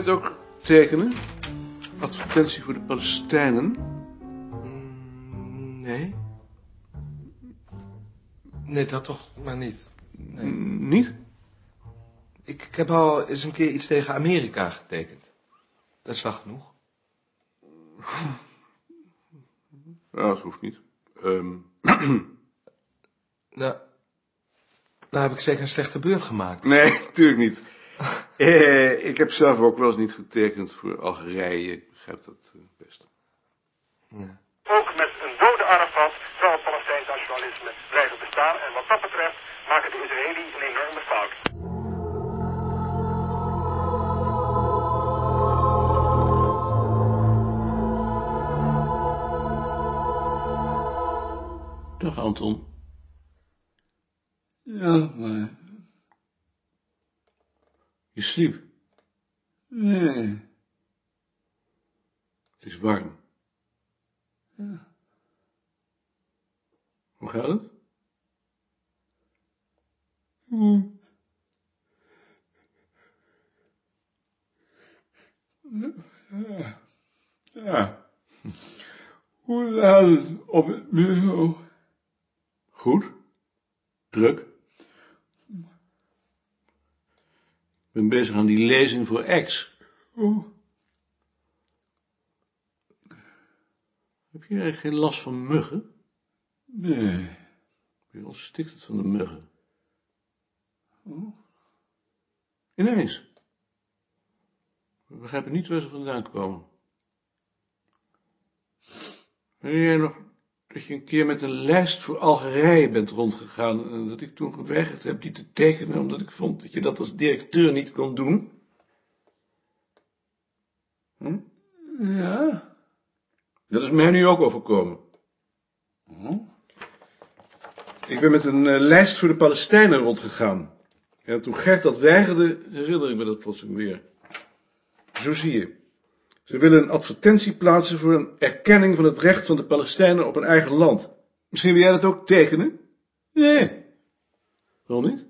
het ook tekenen? Advertentie voor de Palestijnen. Mm, Nee. Nee, dat toch maar niet. Nee. N- Niet? Ik, ik heb al eens een keer iets tegen Amerika getekend. Dat is wel genoeg. Ja, dat hoeft niet. Ehm, Nou, nou heb ik zeker een slechte beurt gemaakt. nee, natuurlijk niet. Eh, ik heb zelf ook wel eens niet getekend voor Algerije. Ik begrijp dat eh, best. Ja. Ook met een dode Arafat zal het Palestijns nationalisme blijven bestaan. En wat dat betreft maken de Israëli's een enorme fout. Dag Anton. Ja, maar Je sliep. nee. Het is warm. Ja. Hoe gaat het? Goed. Ja. Ja. Hoe gaat het op het bureau? Goed. Druk. Ik ben bezig aan die lezing voor X. Oh, Heb je eigenlijk geen last van muggen? nee. Bij ons stikt het van de muggen. Oh. Ineens. We begrijpen niet waar ze vandaan komen. Herinner jij nog dat je een keer met een lijst voor Algerije bent rondgegaan en dat ik toen geweigerd heb die te tekenen omdat ik vond dat je dat als directeur niet kon doen? Hm? Ja? Dat is mij nu ook overkomen. Oh. Ik ben met een eh, lijst voor de Palestijnen rondgegaan. En toen Gert dat weigerde, herinner ik me dat plotseling weer. Zo zie je. Ze willen een advertentie plaatsen voor een erkenning van het recht van de Palestijnen op een eigen land. Misschien wil jij dat ook tekenen? Nee, Waarom niet?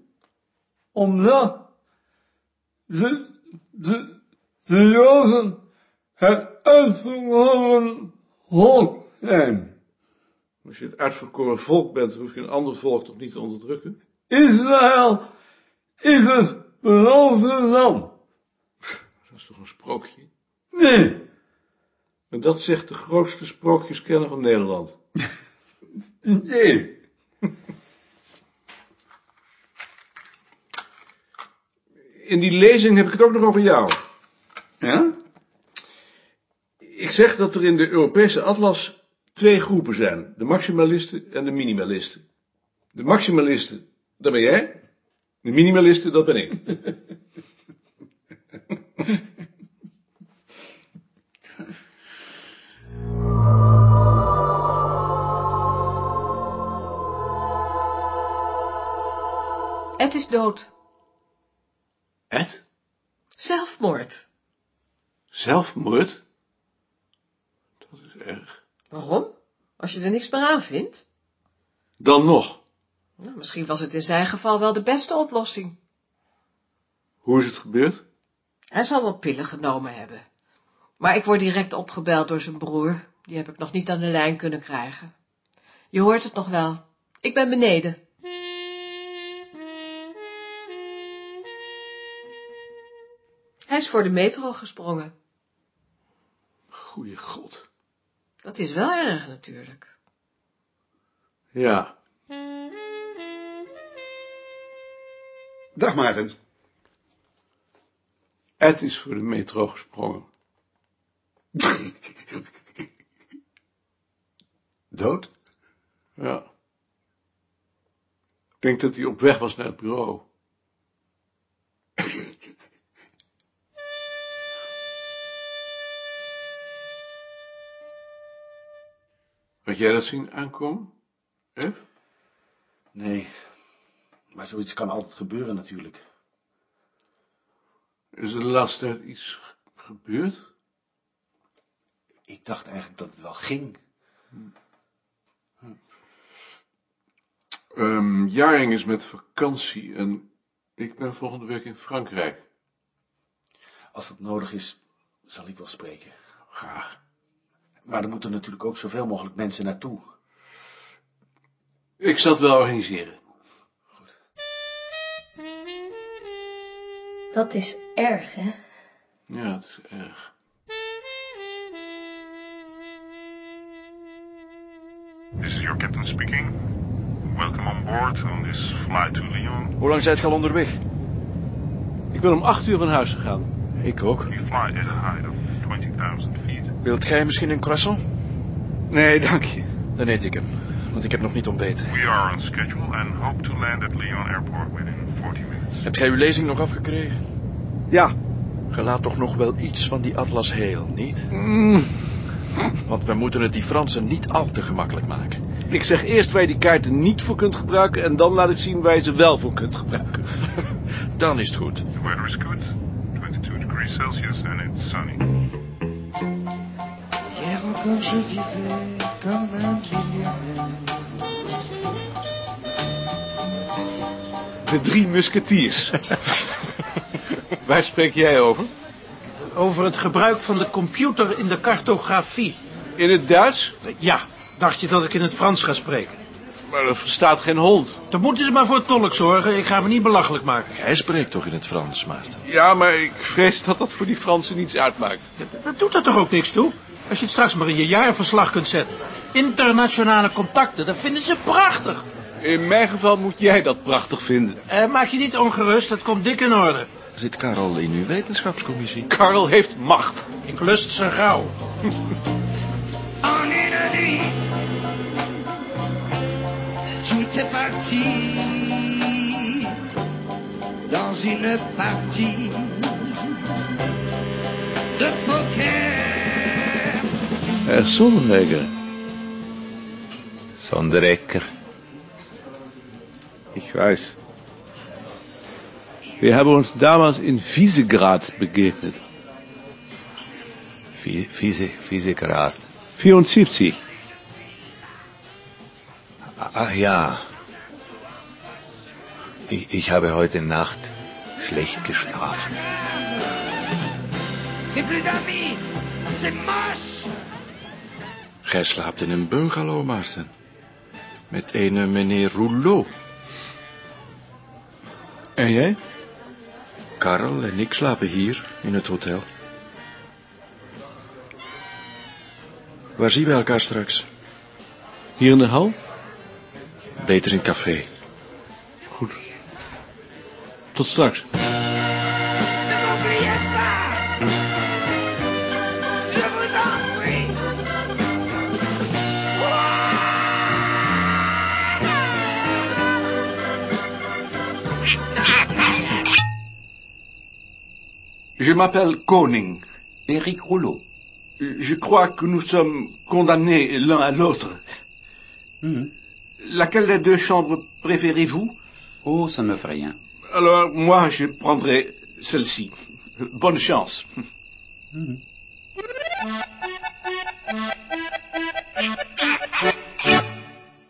omdat de, de, de Joden het uitverkoren volk zijn. Als je het uitverkoren volk bent, hoef je een ander volk toch niet te onderdrukken? Israël is het beloofde land. Dat is toch een sprookje? Nee, En dat zegt de grootste sprookjeskenner van Nederland. nee. In die lezing heb ik het ook nog over jou. Ja? Ik zeg dat er in de Europese atlas twee groepen zijn. De maximalisten en de minimalisten. De maximalisten, dat ben jij. De minimalisten, dat ben ik. Ed is dood. Ed? Zelfmoord. Zelfmoord? Dat is erg. Waarom? Als je er niks meer aan vindt? Dan nog. Nou, misschien was het in zijn geval wel de beste oplossing. Hoe is het gebeurd? Hij zal wel pillen genomen hebben. Maar ik word direct opgebeld door zijn broer. Die heb ik nog niet aan de lijn kunnen krijgen. Je hoort het nog wel. Ik ben beneden. Hij is voor de metro gesprongen. Goeie god. Dat is wel erg natuurlijk. Ja. Dag Maarten. Ed is voor de metro gesprongen. Dood? Ja. Ik denk dat hij op weg was naar het bureau. Jij dat zien aankomen? Nee. Maar zoiets kan altijd gebeuren natuurlijk. Is er de laatste tijd iets ge- gebeurd? Ik dacht eigenlijk dat het wel ging. Ehm Jaring is met vakantie en ik ben volgende week in Frankrijk. Als dat nodig is, zal ik wel spreken. Graag. Maar er moeten natuurlijk ook zoveel mogelijk mensen naartoe. Ik zal het wel organiseren. Dat is erg, hè? Ja, het is erg. This is your captain speaking. Welcome on board on this flight to Lyon. Hoe lang zijt je al onderweg? Ik ben om acht uur van huis gegaan. Ik ook. We fly at a height of 20,000 feet. Wilt gij misschien een croissant? Nee, dank je. Dan eet ik hem, want ik heb nog niet ontbeten. We are on schedule and hope to land at Lyon Airport within 40 minutes. Hebt gij uw lezing nog afgekregen? Ja. Ge laat toch nog wel iets van die atlas heel, niet? Want we moeten het die Fransen niet al te gemakkelijk maken. Ik zeg eerst waar je die kaarten niet voor kunt gebruiken... en dan laat ik zien waar je ze wel voor kunt gebruiken. Dan is het goed. The weather is good, 22 degrees Celsius and it's sunny. Encore je vivais comme un millionnaire. De drie musketiers. waar spreek jij over? Over het gebruik van de computer in de cartografie. In het Duits? Ja, dacht je dat ik in het Frans ga spreken? Maar er verstaat geen hond. Dan moeten ze maar voor tolk zorgen. Ik ga me niet belachelijk maken. Jij spreekt toch in het Frans, Maarten? Ja, maar ik vrees dat dat voor die Fransen niets uitmaakt. Dat, dat doet er toch ook niks toe? Als je het straks maar in je jaarverslag kunt zetten. Internationale contacten, dat vinden ze prachtig. In mijn geval moet jij dat prachtig vinden. Eh, maak je niet ongerust, dat komt dik in orde. Zit Karel in uw wetenschapscommissie? Karel heeft macht. Ik lust zijn gauw. En une nuit, tout est parti dans une partie Herr Sonnenegger. Sonderecker. Ich weiß. Wir haben uns damals in Wiesegrad begegnet. Vize, Visegrad. 74. Ach ja. Ich, ich habe heute Nacht schlecht geschlafen. Et plus d'amis, c'est moche. Gij slaapt in een bungalow, Maarten. Met een meneer Rouleau. En jij? Karel en ik slapen hier, in het hotel. Waar zien we elkaar straks? Hier in de hal? Beter in café. Goed. Tot straks. Je m'appelle Koning. Éric Rouleau. Je crois que nous sommes condamnés l'un à l'autre. Mhm. Laquelle des deux chambres préférez-vous? Oh, ça ne me fait rien. Alors, moi, je prendrai celle-ci. Bonne chance.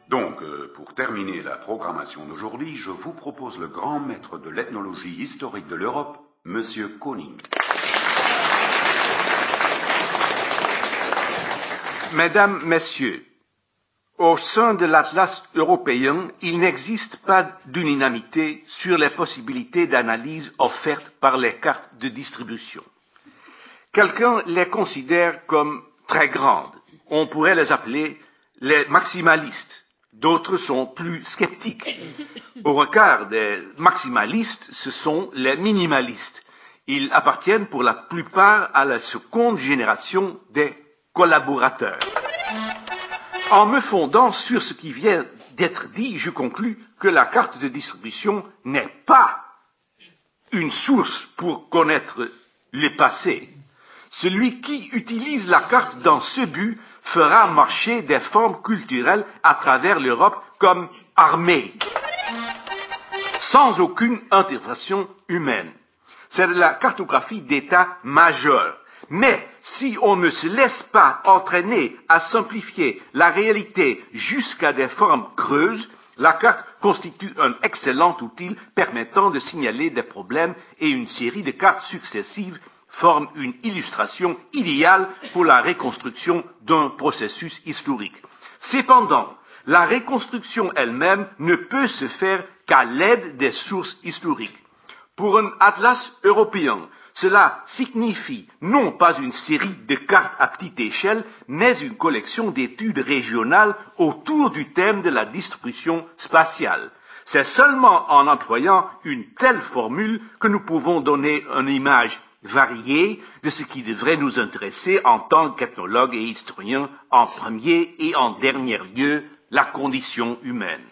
Donc, euh, pour terminer la programmation d'aujourd'hui, je vous propose le grand maître de l'ethnologie historique de l'Europe, Monsieur Koning. Mesdames, Messieurs, au sein de l'Atlas européen, il n'existe pas d'unanimité sur les possibilités d'analyse offertes par les cartes de distribution. Quelqu'un les considère comme très grandes. On pourrait les appeler les maximalistes. D'autres sont plus sceptiques. Au regard des maximalistes, ce sont les minimalistes. Ils appartiennent pour la plupart à la seconde génération des collaborateurs. En me fondant sur ce qui vient d'être dit, je conclus que la carte de distribution n'est pas une source pour connaître le passé. Celui qui utilise la carte dans ce but fera marcher des formes culturelles à travers l'Europe comme armée, sans aucune intervention humaine. C'est la cartographie d'état majeur. Mais si on ne se laisse pas entraîner à simplifier la réalité jusqu'à des formes creuses, la carte constitue un excellent outil permettant de signaler des problèmes et une série de cartes successives forme une illustration idéale pour la reconstruction d'un processus historique. Cependant, la reconstruction elle-même ne peut se faire qu'à l'aide des sources historiques. Pour un atlas européen, cela signifie non pas une série de cartes à petite échelle, mais une collection d'études régionales autour du thème de la distribution spatiale. C'est seulement en employant une telle formule que nous pouvons donner une image variée de ce qui devrait nous intéresser en tant qu'ethnologue et historien en premier et en dernier lieu la condition humaine.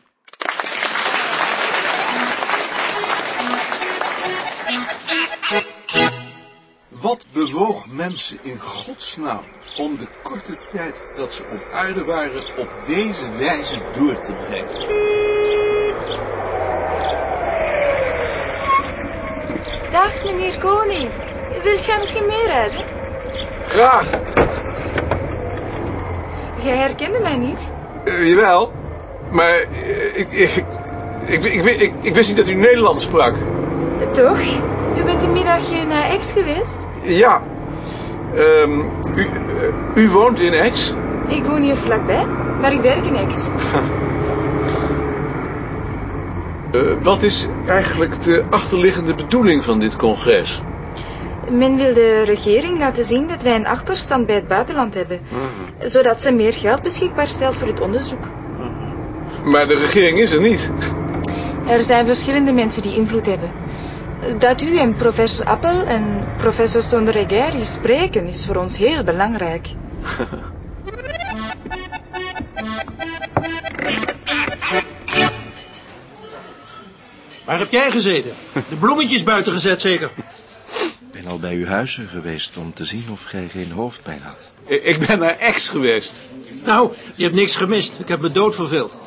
Wat bewoog mensen in godsnaam om de korte tijd dat ze op aarde waren op deze wijze door te brengen? Dag, meneer Koning. Wilt gij misschien meerijden? Graag. Jij herkende mij niet? Uh, jawel, maar uh, ik, ik, ik, ik, ik, wist niet dat u Nederlands sprak. Toch? U bent een middagje naar Aix geweest? Ja. Um, u, uh, u woont in Aix? Ik woon hier vlakbij, maar ik werk in Aix. wat is eigenlijk de achterliggende bedoeling van dit congres? Men wil de regering laten zien dat wij een achterstand bij het buitenland hebben. Mhm. Zodat ze meer geld beschikbaar stelt voor het onderzoek. Maar de regering is er niet. Er zijn verschillende mensen die invloed hebben. Dat u en professor Appel en professor Sonderegger hier spreken is voor ons heel belangrijk. Waar heb jij gezeten? De bloemetjes buiten gezet zeker? Al bij uw huizen geweest om te zien of gij geen hoofdpijn had. Ik ben naar Ex geweest. Nou, je hebt niks gemist. Ik heb me dood verveeld.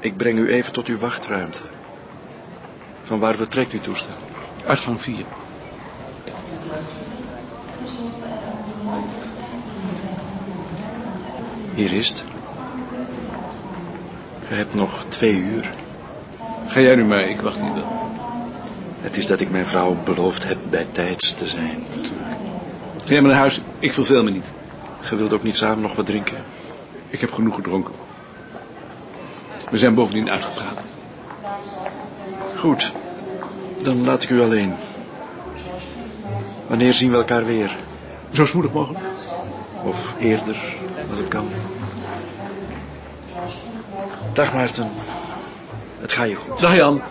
Ik breng u even tot uw wachtruimte. Van waar vertrekt uw toestel? Uit van vier. Hier is het. Je hebt nog twee uur. Ga jij nu mee, ik wacht hier wel. Het is dat ik mijn vrouw beloofd heb bij tijds te zijn. Ga jij maar naar huis, ik verveel me niet. Je wilt ook niet samen nog wat drinken? Ik heb genoeg gedronken. We zijn bovendien uitgepraat. Goed, dan laat ik u alleen. Wanneer zien we elkaar weer? Zo spoedig mogelijk. Of eerder, als het kan. Dag Maarten. Het gaat je goed. Dag Jan.